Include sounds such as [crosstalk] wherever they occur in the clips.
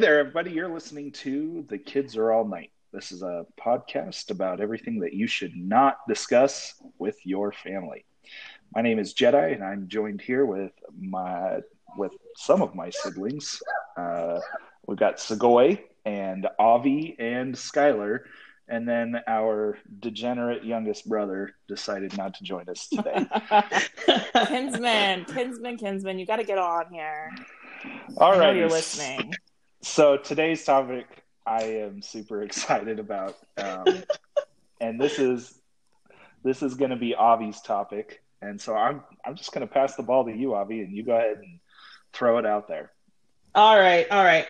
there, everybody. You're listening to The Kids Are All Knight. This is a podcast about everything that you should not discuss with your family. My name is Jedi, and I'm joined here with my with some of my siblings. Uh, we've got Segoy and Avi and Skylar, and then our degenerate youngest brother decided not to join us today. [laughs] kinsman, kinsman, kinsman, you got to get on here. All right, you're listening. So today's topic I am super [laughs] excited about, um, [laughs] and this is this is going to be Avi's topic, and so I'm I'm just going to pass the ball to you, Avi, and you go ahead and throw it out there. All right, all right.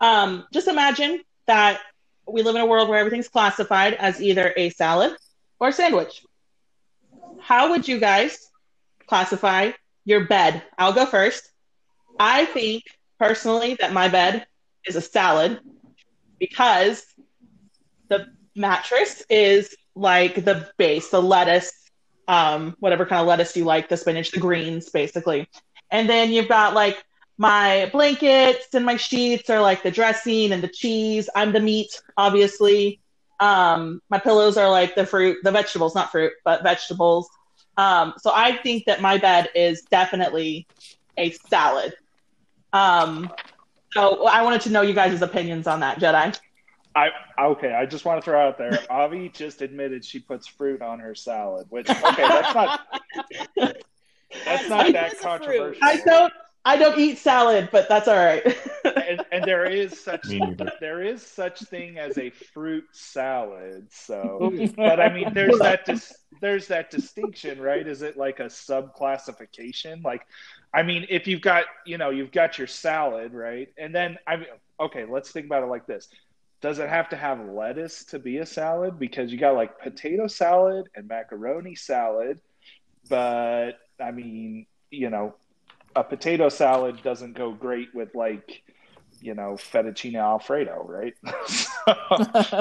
Um, just imagine that we live in a world where everything's classified as either a salad or a sandwich. How would you guys classify your bed? I'll go first. I think personally that my bed is a salad because the mattress is like the base, the lettuce, um, whatever kind of lettuce you like, the spinach, the greens, basically. And then you've got like my blankets and my sheets are like the dressing and the cheese. I'm the meat, obviously. Um, my pillows are like the fruit, the vegetables, not fruit, but vegetables. Um, so I think that my bed is definitely a salad. Um, so I wanted to know you guys' opinions on that, Jedi. I okay. I just want to throw out there. Avi just admitted she puts fruit on her salad, which okay, that's not that's not It that is a fruit. controversial. I don't I don't eat salad, but that's all right. [laughs] and, and there is such there is such thing as a fruit salad. So, [laughs] but I mean, there's that dis- there's that distinction, right? Is it like a subclassification? Like, I mean, if you've got you know you've got your salad, right, and then I mean, okay, let's think about it like this. Does it have to have lettuce to be a salad? Because you got like potato salad and macaroni salad, but I mean, you know, a potato salad doesn't go great with like you know fettuccine alfredo right? [laughs]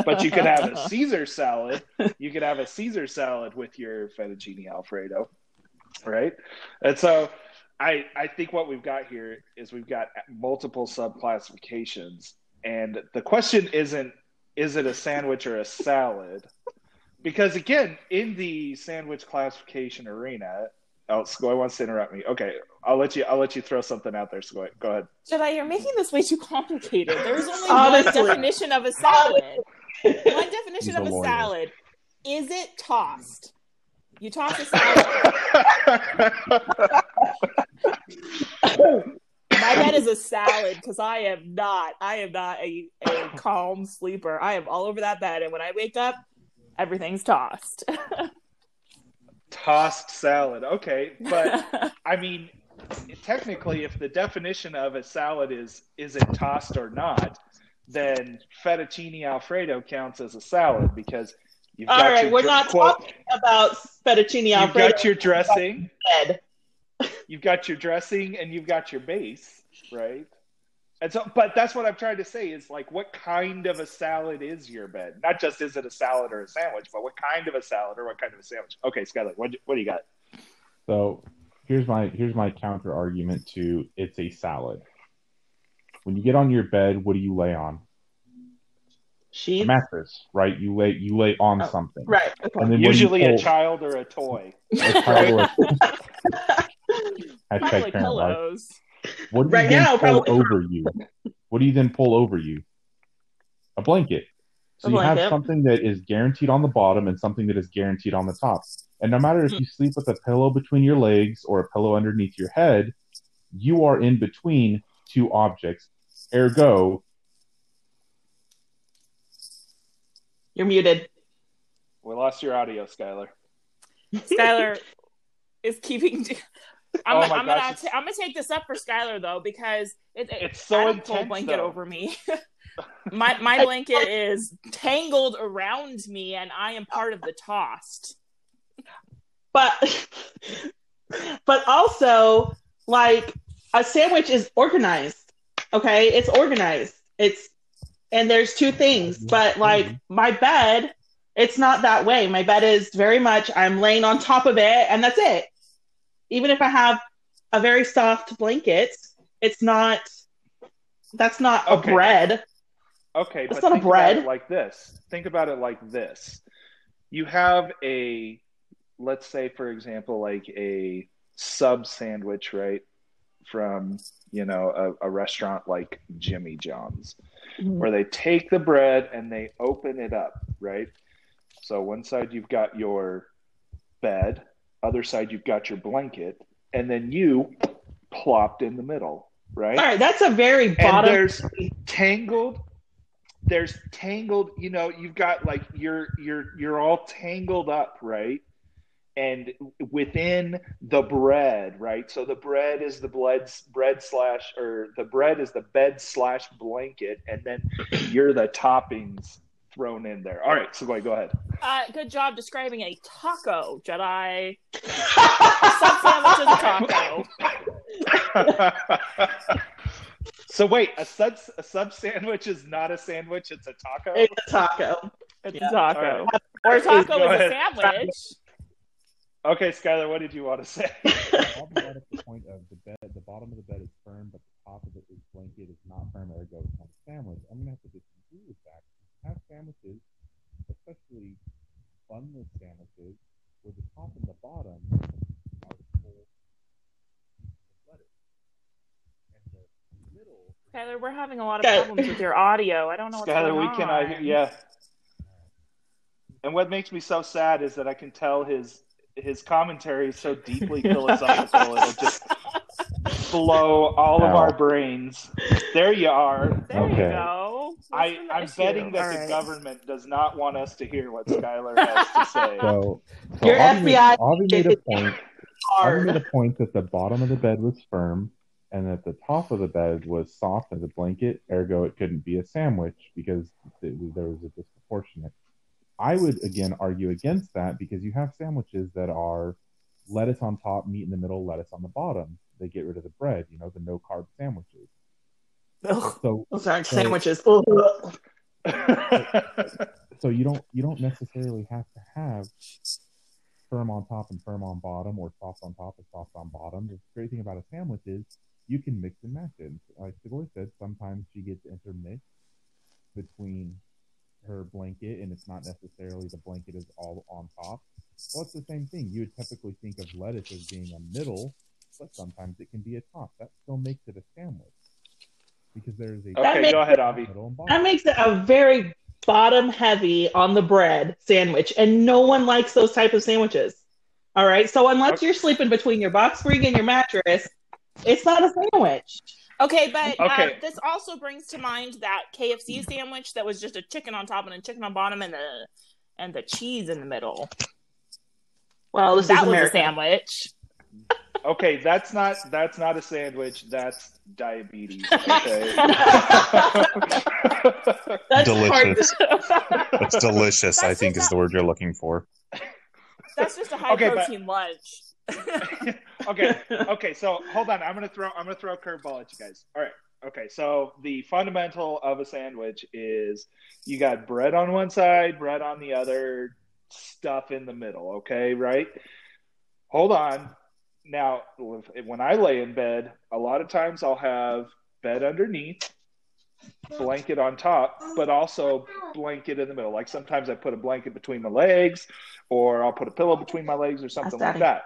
But you could have a caesar salad. You could have a caesar salad with your fettuccine alfredo right? And so i i think what we've got here is we've got multiple subclassifications and the question isn't is it a sandwich or a salad because again in the sandwich classification arena Oh, Skoy wants to interrupt me. Okay, I'll let you. I'll let you throw something out there, Skoy. Go ahead. Jedi, you're making this way too complicated. There's only one definition of a salad. One definition He's of a a salad. Is it tossed? You toss a salad. [laughs] My bed is a salad because I am not. I am not a, a calm sleeper. I am all over that bed, and when I wake up, everything's tossed. [laughs] Tossed salad. Okay, but [laughs] I mean, technically, if the definition of a salad is is it tossed or not, then fettuccine alfredo counts as a salad because you've all got right, your we're dr- not quote, talking about fettuccine alfredo. You've got your dressing. You've got your dressing, and you've got your base, right? And so, but that's what I'm trying to say is like, what kind of a salad is your bed? Not just is it a salad or a sandwich, but what kind of a salad or what kind of a sandwich? Okay, Skylar, what what do you got? So here's my here's my counter argument to it's a salad. When you get on your bed, what do you lay on? A mattress, right? You lay you lay on Oh, something. Right. okay. And then Usually you a child or a toy. a child or a- [laughs] [laughs] [laughs] [laughs] Hashtag Probably parent life. pillows. What do you Right then now, pull over you? What do you then pull over you? A blanket. So A you have something that is guaranteed on the bottom and something that is guaranteed on the top. And no matter if Hmm. you sleep with a pillow between your legs or a pillow underneath your head, you are in between two objects. Ergo, You're muted. We lost your audio, Skylar. Skylar [laughs] is keeping. I'm, Oh gonna, I'm, gosh, gonna, it's- I'm gonna take this up for Skylar though because it, it- It's so I don't pull a intense, blanket though. over me. [laughs] my my blanket is tangled around me, and I am part of the tossed. But but also like a sandwich is organized. Okay? It's organized. It's and there's two things, mm-hmm. but like mm-hmm. my bed, it's not that way. My bed is very much I'm laying on top of it and that's it. Even if I have a very soft blanket, it's not That's not Okay. a bread. Okay, That's but not a bread. it like this. Think about it like this. You have a, let's say, for example, like a sub sandwich, right? From, you know, a, a restaurant like Jimmy John's, mm-hmm. where they take the bread and they open it up, right? So one side you've got your bed, other side you've got your blanket, and then you plopped in the middle, right? All right, that's a very and bottom. there's tangled there's tangled you know you've got like you're you're you're all tangled up right and within the bread right so the bread is the bread bread slash or the bread is the bed slash blanket and then you're the toppings thrown in there all right so go, go ahead Uh, good job describing a taco, Jedi. Sub sandwich is a taco. [laughs] so wait a sub a sub sandwich is not a sandwich it's a taco It's a taco. It's Yeah. a taco. All right. Or a taco Go is a sandwich. okay skylar what did you want to say I'll be [laughs] right at the point of the bed. The bottom of the bed is firm, but the top of it is blanket. It's not firm, ergo it's not a sandwich. I'm gonna have to disagree with that. Have sandwiches, especially bunless sandwiches, where the top and the bottom are full of lettuce, and the middle. Skylar, we're having a lot of Okay. problems with your audio. I don't know what's Skylar, going we on. can, I, yeah. And what makes me so sad is that I can tell his his commentary is so deeply [laughs] philosophical it'll just blow all of our brains. There you are. There you go. What's I, the I'm issue? betting that All the right. government does not want us to hear what Skylar has to [laughs] say. So, so Your Avi made- FBI Avi made a point. Avi made a point that the bottom of the bed was firm and that the top of the bed was soft as a blanket. Ergo, it couldn't be a sandwich because it was, there was a disproportionate. I would again argue against that because you have sandwiches that are lettuce on top, meat in the middle, lettuce on the bottom. They get rid of the bread, you know, the no carb sandwiches. Ugh. So Those aren't So- sandwiches. Ugh. [laughs] so you don't you don't necessarily have to have firm on top and firm on bottom or soft on top and soft on bottom. The great thing about a sandwich is you can mix and match it. Like Sigour said, sometimes she gets intermixed between her blanket and it's not necessarily the blanket is all on top. Well, it's the same thing. You would typically think of lettuce as being a middle, but sometimes it can be a top. That still makes it a sandwich because there's a okay, makes go ahead, Avi. That makes it a very bottom heavy on the bread sandwich, and no one likes those type of sandwiches. All right, so unless Okay. you're sleeping between your box spring and your mattress, it's not a sandwich. Okay, but Okay. Uh, this also brings to mind that KFC sandwich that was just a chicken on top and a chicken on bottom and the and the cheese in the middle. Well, this that is was America. a sandwich. [laughs] Okay, that's not that's not a sandwich. That's diabetes. [laughs] Okay. [laughs] That's Delicious. hard to- [laughs] It's delicious, I think, just is the word you're looking for. That's just a high Okay, but- protein lunch. okay, okay. So hold on. I'm gonna throw. I'm gonna throw a curveball at you guys. All right. Okay. So the fundamental of a sandwich is you got bread on one side, bread on the other, stuff in the middle. Okay. Right. Hold on. Now, when I lay in bed, a lot of times I'll have bed underneath, blanket on top, but also blanket in the middle. Like sometimes I put a blanket between my legs, or I'll put a pillow between my legs, or something like that.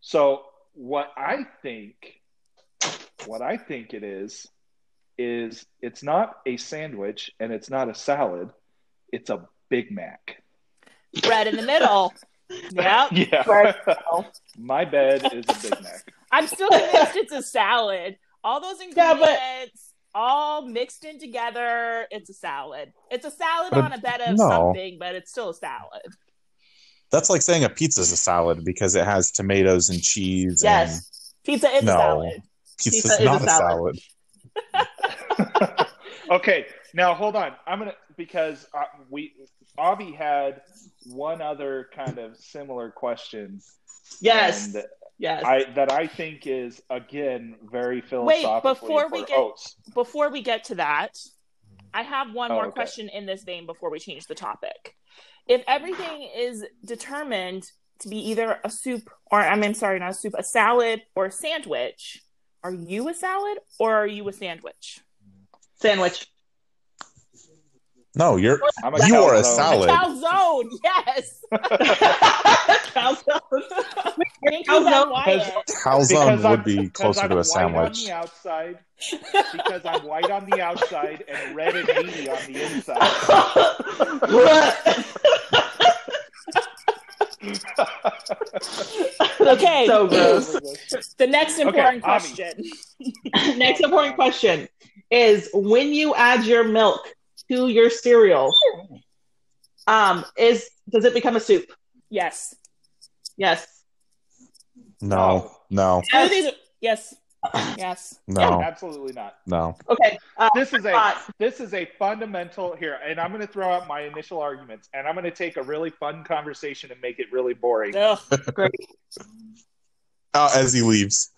So what I think, what I think it is, is it's not a sandwich and it's not a salad. It's a Big Mac. Bread in the middle. [laughs] Yep. [laughs] Yeah. [laughs] My bed is a Big Mac. I'm still convinced it's a salad. All those [laughs] Yeah, ingredients but- all mixed in together. It's a salad. It's a salad But on a bed of no. something, but it's still a salad. That's like saying a pizza's a salad because it has tomatoes and cheese. Yes. Pizza is No. a salad. And pizza's Pizza is not a salad. salad. okay, now hold on. I'm gonna because uh, we Avi had one other kind of similar question. Yes. and Yes. I that I think is again very philosophical. Wait, before we get- oats. Before we get to that, I have one Oh, more okay. question in this vein before we change the topic. If everything is determined to be either a soup or I mean sorry, not a soup, a salad or a sandwich, are you a salad or are you a sandwich? Sandwich. No, you're I'm you are a calzone. salad. Calzone, yes. Calzone. [laughs] Thank you, Ben Calzone. Wyatt. Calzone I'm- would be because closer I'm to a white sandwich. on the outside, because I'm white on the outside and red and meaty on the inside. [laughs] Okay. so gross. The next important Avi. question. [laughs] Next important question is when you add your milk to your cereal, um, is does it become a soup? Yes. Yes. No, no, Two of these are- yes. Yes. no, Absolutely not. no. Okay. Uh, This is a uh, this is a fundamental here, and I'm going to throw out my initial arguments, and I'm going to take a really fun conversation and make it really boring. Ugh. great. Uh, as he leaves.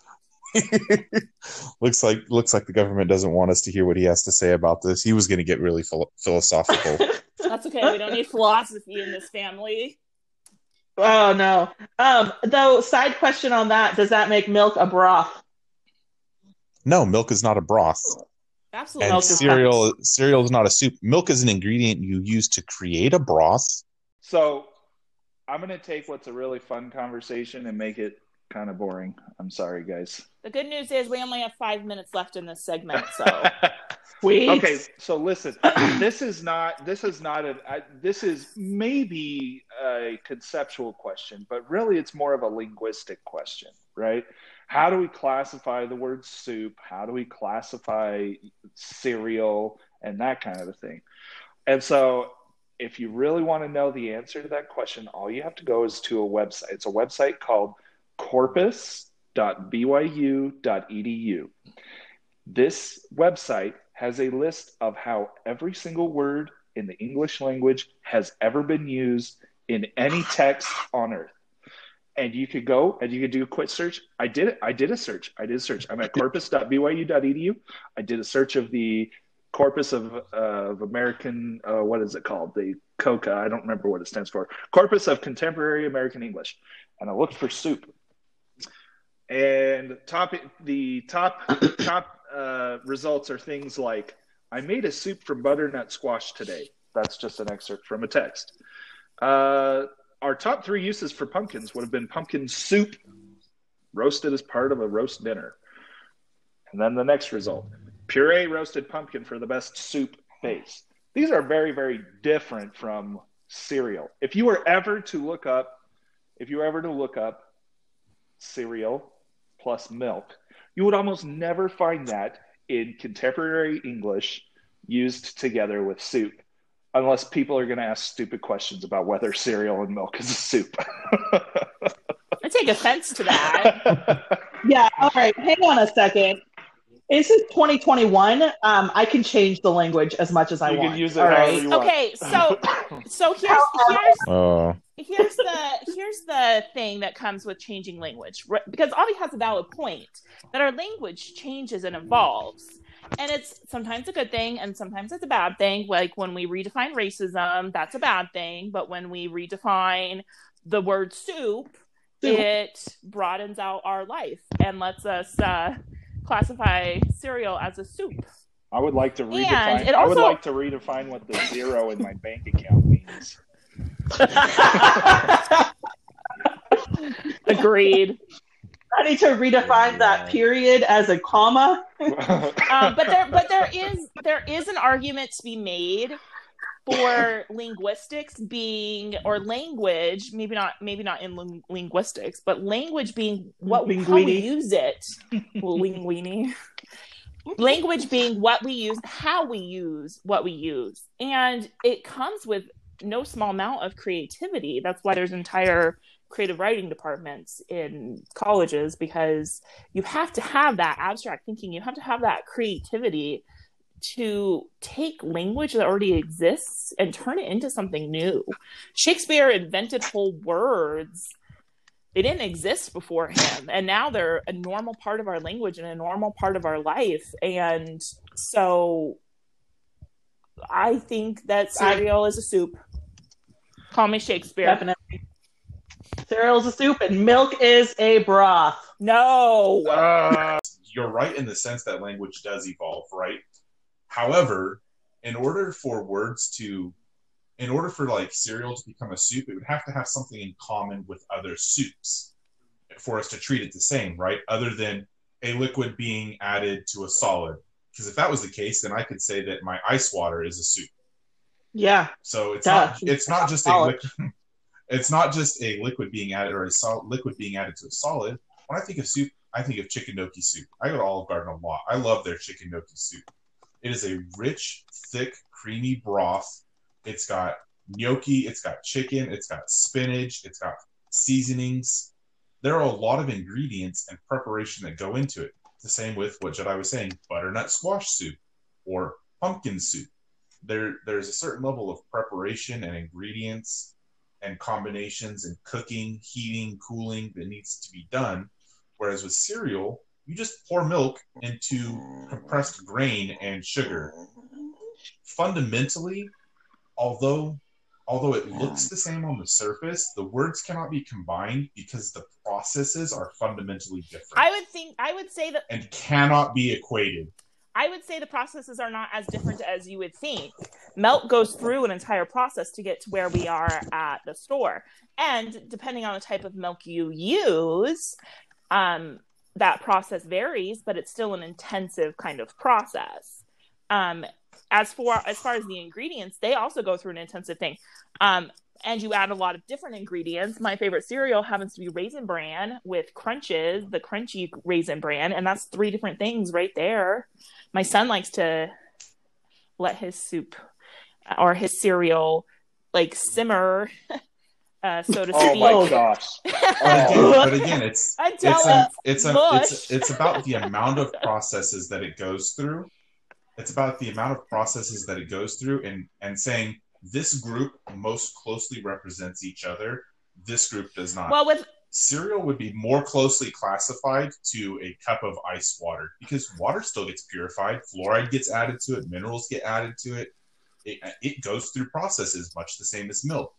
[laughs] looks like looks like the government doesn't want us to hear what he has to say about this. He was going to get really philo- philosophical. [laughs] That's okay. We don't need philosophy in this family. Oh no. Um, though side question on that, does that make milk a broth? no, milk is not a broth, Absolutely. and Milk is cereal cereal is not a soup. Milk is an ingredient you use to create a broth. So I'm going to take what's a really fun conversation and make it kind of boring. I'm sorry, guys. The good news is we only have five minutes left in this segment, so [laughs] Sweet. okay, so listen, this is not this is not a I, this is maybe a conceptual question, but really it's more of a linguistic question, right? How do we classify the word soup? How do we classify cereal and that kind of a thing? And so if you really want to know the answer to that question, all you have to go is to a website. It's a website called corpus.byu.edu. This website has a list of how every single word in the English language has ever been used in any text on earth. And you could go and you could do a quick search. I did it. I did a search. I did a search. I'm at [laughs] corpus.byu.edu. I did a search of the corpus of, uh, of American, uh, what is it called? The COCA. I don't remember what it stands for. Corpus of Contemporary American English. And I looked for soup. And top the top [coughs] top uh, results are things like I made a soup from butternut squash today. That's just an excerpt from a text. Uh, our top three uses for pumpkins would have been pumpkin soup, roasted as part of a roast dinner. And then the next result puree roasted pumpkin for the best soup base. These are very, very different from cereal. If you were ever to look up, if you were ever to look up cereal plus milk, you would almost never find that in contemporary English used together with soup, unless people are going to ask stupid questions about whether cereal and milk is a soup. [laughs] I take offense to that. Yeah. All right. Hang on a second. This is 2021. Um, I can change the language as much as I you want. can use it All however right. you want. Okay, so [coughs] so here's here's Oh, here's the here's the thing that comes with changing language right? because Avi has a valid point that our language changes and evolves and it's sometimes a good thing and sometimes it's a bad thing like when we redefine racism that's a bad thing but when we redefine the word soup Soup. it broadens out our life and lets us uh, classify cereal as a soup I would like to And redefine. it I would like to redefine what the zero in my bank account means. [laughs] agreed I need to redefine that period as a comma. [laughs] um, but there but there is there is an argument to be made [laughs] for linguistics being or language maybe not maybe not in ling- linguistics but language being what how we use it. [laughs] Linguini. Language being what we use how we use what we use. And it comes with no small amount of creativity. That's why there's entire creative writing departments in colleges because you have to have that abstract thinking. You have to have that creativity to take language that already exists and turn it into something new shakespeare invented whole words they didn't exist before him and now they're a normal part of our language and a normal part of our life and so i think that cereal is a soup call me shakespeare Definitely. Cereal is a soup and milk is a broth. no Uh, you're right in the sense that language does evolve, right? However, in order for words to, in order for like cereal to become a soup, it would have to have something in common with other soups for us to treat it the same, right? Other than a liquid being added to a solid. Because if that was the case, then I could say that my ice water is a soup. Yeah. So it's Duh. not it's not just a liquid [laughs] it's not just a liquid being added or a solid liquid being added to a solid. When I think of soup, I think of chicken gnocchi soup. I go to Olive Garden a lot. I love their chicken gnocchi soup. It is a rich, thick, creamy broth. It's got gnocchi, it's got chicken, it's got spinach, it's got seasonings. There are a lot of ingredients and preparation that go into it. The same with what Jedi was saying, butternut squash soup or pumpkin soup. There, there's a certain level of preparation and ingredients and combinations and cooking, heating, cooling that needs to be done. Whereas with cereal, you just pour milk into compressed grain and sugar. Fundamentally, although although it looks the same on the surface, the words cannot be combined because the processes are fundamentally different I would think I would say that and cannot be equated. I would say the processes are not as different as you would think. Milk goes through an entire process to get to where we are at the store. And depending on the type of milk you use, um, that process varies, but it's still an intensive kind of process. Um, as for as far as the ingredients, they also go through an intensive thing. Um, and you add a lot of different ingredients. My favorite cereal happens to be Raisin Bran with crunches, the crunchy Raisin Bran, and that's three different things right there. My son likes to let his soup or his cereal like simmer, [laughs] uh, so to speak. Oh my gosh. [laughs] But Oh. again, but again, it's it's a, it's it's a, it's it's about the amount of processes that it goes through. It's about the amount of processes that it goes through, and and saying this group most closely represents each other. This group does not. well, with cereal would be more closely classified to a cup of ice water because water still gets purified, fluoride gets added to it, minerals get added to it. It, it goes through processes much the same as milk.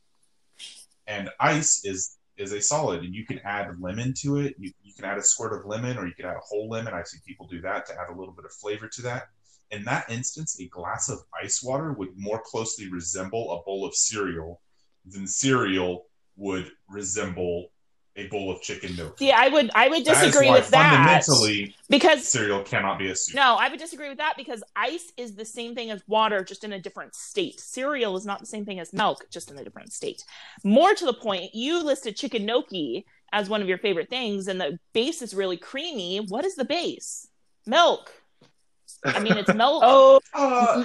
And ice is is a solid, and you can add lemon to it. You, you can add a squirt of lemon, or you can add a whole lemon. I've seen people do that to add a little bit of flavor to that. In that instance, a glass of ice water would more closely resemble a bowl of cereal than cereal would resemble a bowl of chicken milk. yeah, I would I would That is disagree why with that Fundamentally, because cereal cannot be a soup. No, I would disagree with that because ice is the same thing as water, just in a different state. Cereal is not the same thing as milk, just in a different state. More to the point, you listed chicken gnocchi as one of your favorite things, and the base is really creamy. What is the base? Milk. I mean, it's [laughs] milk. Oh, Uh,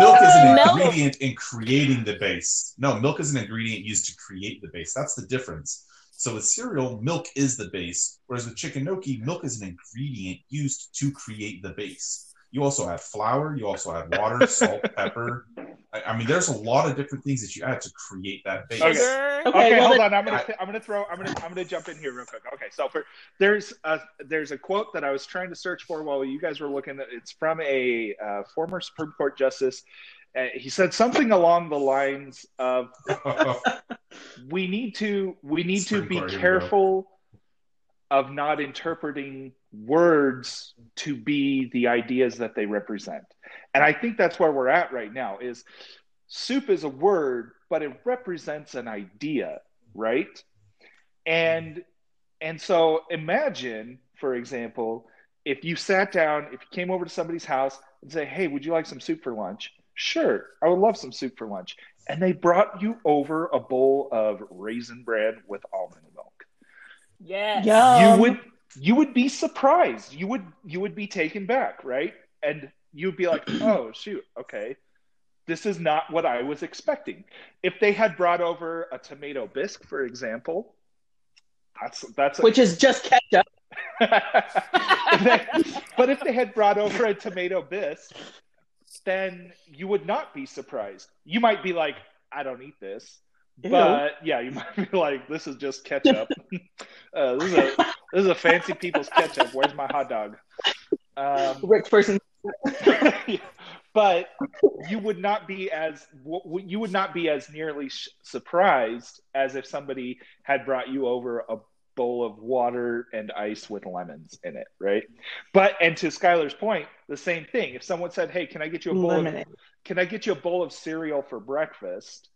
milk is an Milk. ingredient in creating the base. No, milk is an ingredient used to create the base. That's the difference. So with cereal, milk is the base, whereas with chicken gnocchi, milk is an ingredient used to create the base. You also add flour, you also add water, [laughs] salt, pepper. I, I mean, there's a lot of different things that you add to create that base. Okay. Okay, Okay, well, hold then- on. I'm gonna I'm gonna throw I'm gonna I'm gonna jump in here real quick. Okay, so for there's a there's a quote that I was trying to search for while you guys were looking. At, it's from a uh, former Supreme Court justice. Uh, he said something along the lines of [laughs] we need to we need to be careful of not interpreting words to be the ideas that they represent. And i think that's where we're at right now is soup is a word but it represents an idea right? And and so imagine for example if you sat down if you came over to somebody's house and say hey would you like some soup for lunch sure i would love some soup for lunch and they brought you over a bowl of raisin bread with almond milk Yes. Yeah. you would you would be surprised you would you would be taken back right and you'd be like [clears throat] oh shoot okay this is not what i was expecting if they had brought over a tomato bisque for example that's that's which is just ketchup. [laughs] If they- but if they had brought over a tomato bisque then you would not be surprised you might be like i don't eat this Ew. but yeah, you [laughs] might be like, "This is just ketchup. [laughs] [laughs] uh, this is a this is a fancy people's ketchup. Where's my hot dog?" Um, Rich person. but you would not be as you would not be as nearly sh- surprised as if somebody had brought you over a bowl of water and ice with lemons in it, right? But and to Skylar's point, the same thing. If someone said, "Hey, can I get you a bowl Lemonade. of can I get you a bowl of cereal for breakfast?"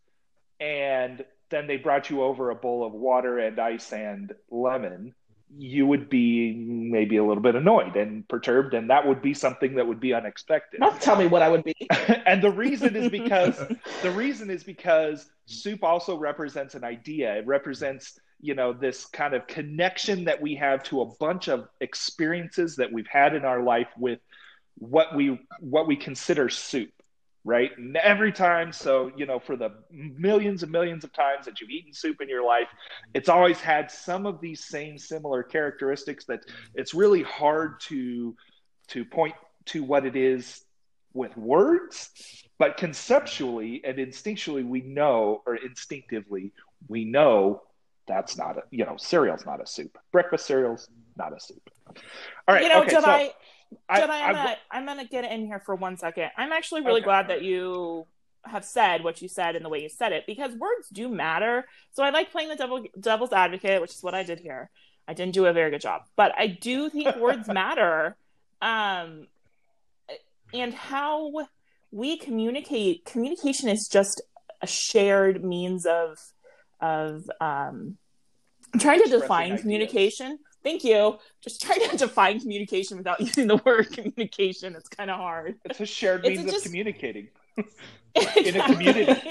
and then they brought you over a bowl of water and ice and lemon, you would be maybe a little bit annoyed and perturbed, and that would be something that would be unexpected. Don't tell me what I would be. [laughs] and the reason is because the reason is because soup also represents an idea. It represents you know this kind of connection that we have to a bunch of experiences that we've had in our life with what we what we consider soup right? And every time so you know for the millions and millions of times that you've eaten soup in your life it's always had some of these same similar characteristics that it's really hard to to point to what it is with words but conceptually and instinctually we know or instinctively we know that's not a you know cereal's not a soup breakfast cereal's not a soup all right you know, okay, Jedi, so Jedi, I- I'm, I- gonna, I'm gonna get in here for one second. I'm actually really Okay. glad that you have said what you said and the way you said it because words do matter. So I like playing the devil, devil's advocate, which is what I did here. I didn't do a very good job, but I do think [laughs] words matter. Um, and how we communicate, communication is just a shared means of of um, trying to define ideas. communication. Thank you. Just trying to define communication without [laughs] using the word communication. It's kind of hard. it's a shared It's means just- of communicating [laughs] in a community. [laughs]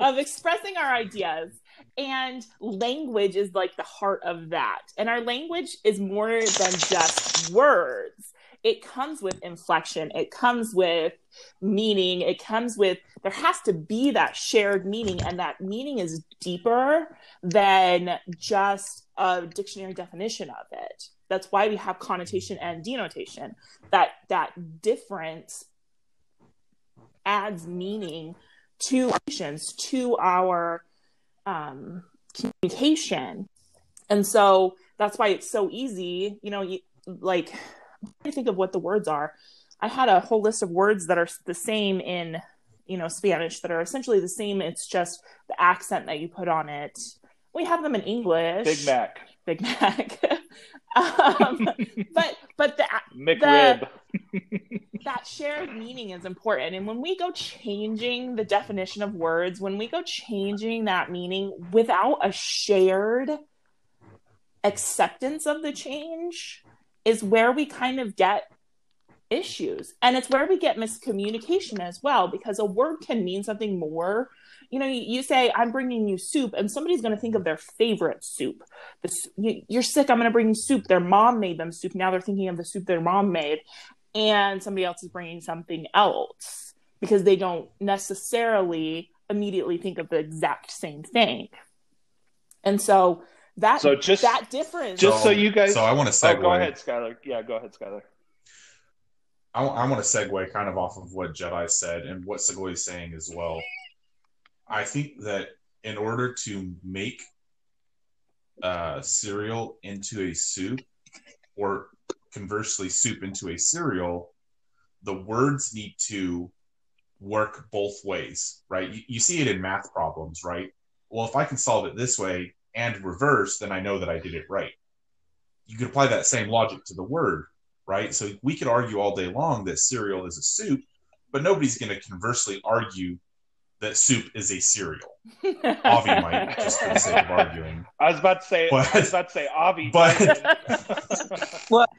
of expressing our ideas. And language is like the heart of that. And our language is more than just words. It comes with inflection. It comes with meaning. It comes with, there has to be that shared meaning. And that meaning is deeper than just a dictionary definition of it. That's why we have connotation and denotation. That that difference adds meaning to actions, to our um, communication. And so that's why it's so easy. You know, you, like, I think of what the words are. I had a whole list of words that are the same in, you know, Spanish that are essentially the same. It's just the accent that you put on it. We have them in English. Big Mac, Big Mac. [laughs] um, but but the McRib. [laughs] that shared meaning is important. And when we go changing the definition of words, when we go changing that meaning without a shared acceptance of the change, is where we kind of get issues. And it's where we get miscommunication as well, because a word can mean something more. You know, you, you say, I'm bringing you soup, and somebody's going to think of their favorite soup. The, you, you're sick, I'm going to bring you soup. Their mom made them soup. Now they're thinking of the soup their mom made and somebody else is bringing something else because they don't necessarily immediately think of the exact same thing. And so that So just- that difference just so um, you guys- So I want to Oh, segue. go ahead, Skylar. Yeah, go ahead, Skylar. I, I want to segue kind of off of what Jedi said and what Segoy is saying as well. I think that in order to make uh, cereal into a soup, or conversely, soup into a cereal, the words need to work both ways, right? You, you see it in math problems, right? Well, if I can solve it this way and reverse, then I know that I did it right. You could apply that same logic to the word right? So we could argue all day long that cereal is a soup, but nobody's going to conversely argue that soup is a cereal. Avi might, [laughs] just for the sake of arguing. I was about to say. But- I was about to say Avi. [laughs] but- Tyson. [laughs]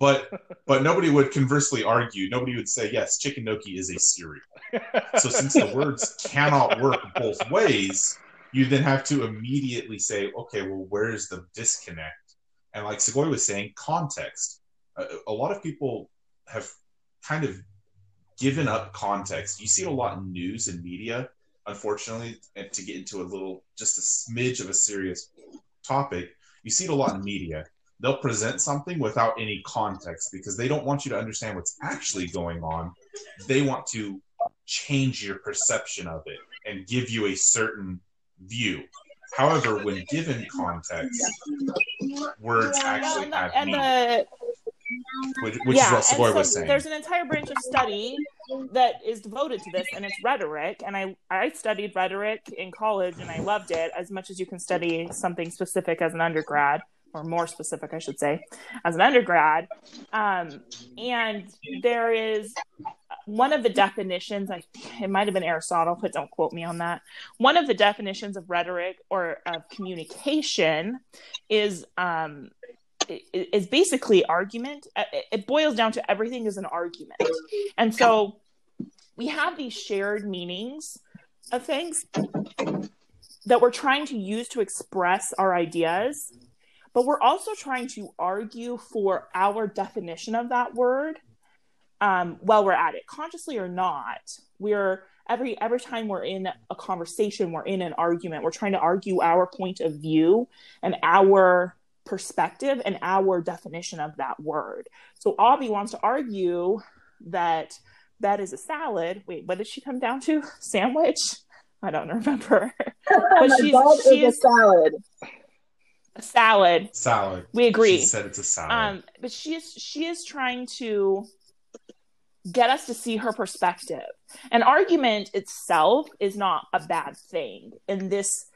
But but nobody would conversely argue. Nobody would say yes, chicken gnocchi is a cereal. So since the words cannot work both ways, you then have to immediately say, okay, well, where is the disconnect? And like Segoy was saying, context. A, a lot of people have kind of given up context. You see it a lot in news and media, unfortunately, and to get into a little, just a smidge of a serious topic, you see it a lot in media. They'll present something without any context because they don't want you to understand what's actually going on. They want to change your perception of it and give you a certain view. However, when given context, words actually have meaning. Which, which yeah, is what Savoy so was saying. there's an entire branch of study that is devoted to this, and it's rhetoric. And I I studied rhetoric in college, and I loved it as much as you can study something specific as an undergrad, or more specific, I should say, as an undergrad. Um, and there is one of the definitions. I it might have been Aristotle, but don't quote me on that. One of the definitions of rhetoric or of communication is um, is basically argument. Uh, It it boils down to everything is an argument, and so we have these shared meanings of things that we're trying to use to express our ideas, but we're also trying to argue for our definition of that word um, while we're at it, consciously or not. We're every every time we're in a conversation, we're in an argument. We're trying to argue our point of view and our perspective and our definition of that word. So Avi wants to argue that that is a salad. Wait, what did she come down to? [laughs] Sandwich? I don't remember. [laughs] but she's- adult is a salad. A salad. salad. We agree. She said it's a salad. Um, but she is she is trying to get us to see her perspective. An argument itself is not a bad thing in this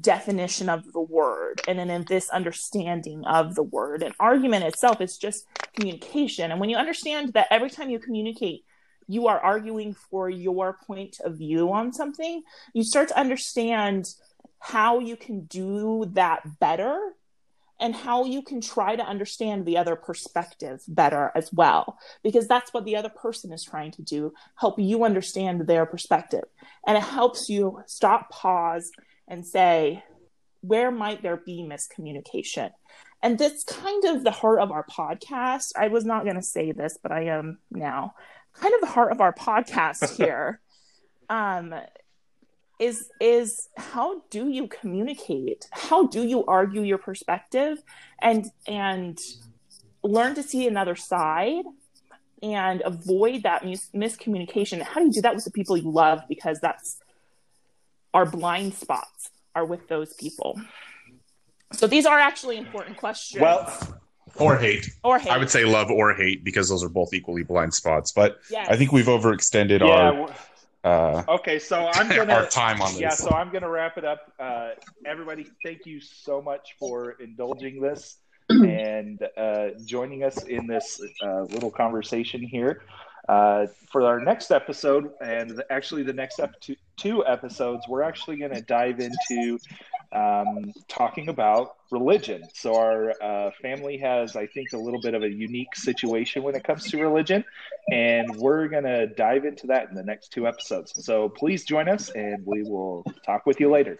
definition of the word and then in this understanding of the word. An argument itself is just communication. And when you understand that every time you communicate, you are arguing for your point of view on something, you start to understand how you can do that better and how you can try to understand the other perspective better as well because that's what the other person is trying to do help you understand their perspective and it helps you stop pause and say where might there be miscommunication? And that's kind of the heart of our podcast. I was not going to say this but i am now. Kind of the heart of our podcast [laughs] here um is is how do you communicate? How do you argue your perspective and and learn to see another side and avoid that mis- miscommunication? How do you do that with the people you love? Because that's our blind spots are with those people so these are actually important questions Well, or hate. or hate I would say love or hate because those are both equally blind spots. But yes. I think we've overextended yeah. our uh, Okay, so I'm [laughs] gonna our time on this. yeah, so I'm gonna wrap it up. Uh, everybody, thank you so much for indulging this and uh, joining us in this uh, little conversation here. Uh, for our next episode, and actually the next ep- two, two episodes, we're actually going to dive into um, talking about religion. So our uh, family has, I think, a little bit of a unique situation when it comes to religion, and we're going to dive into that in the next two episodes. So please join us, and we will talk with you later.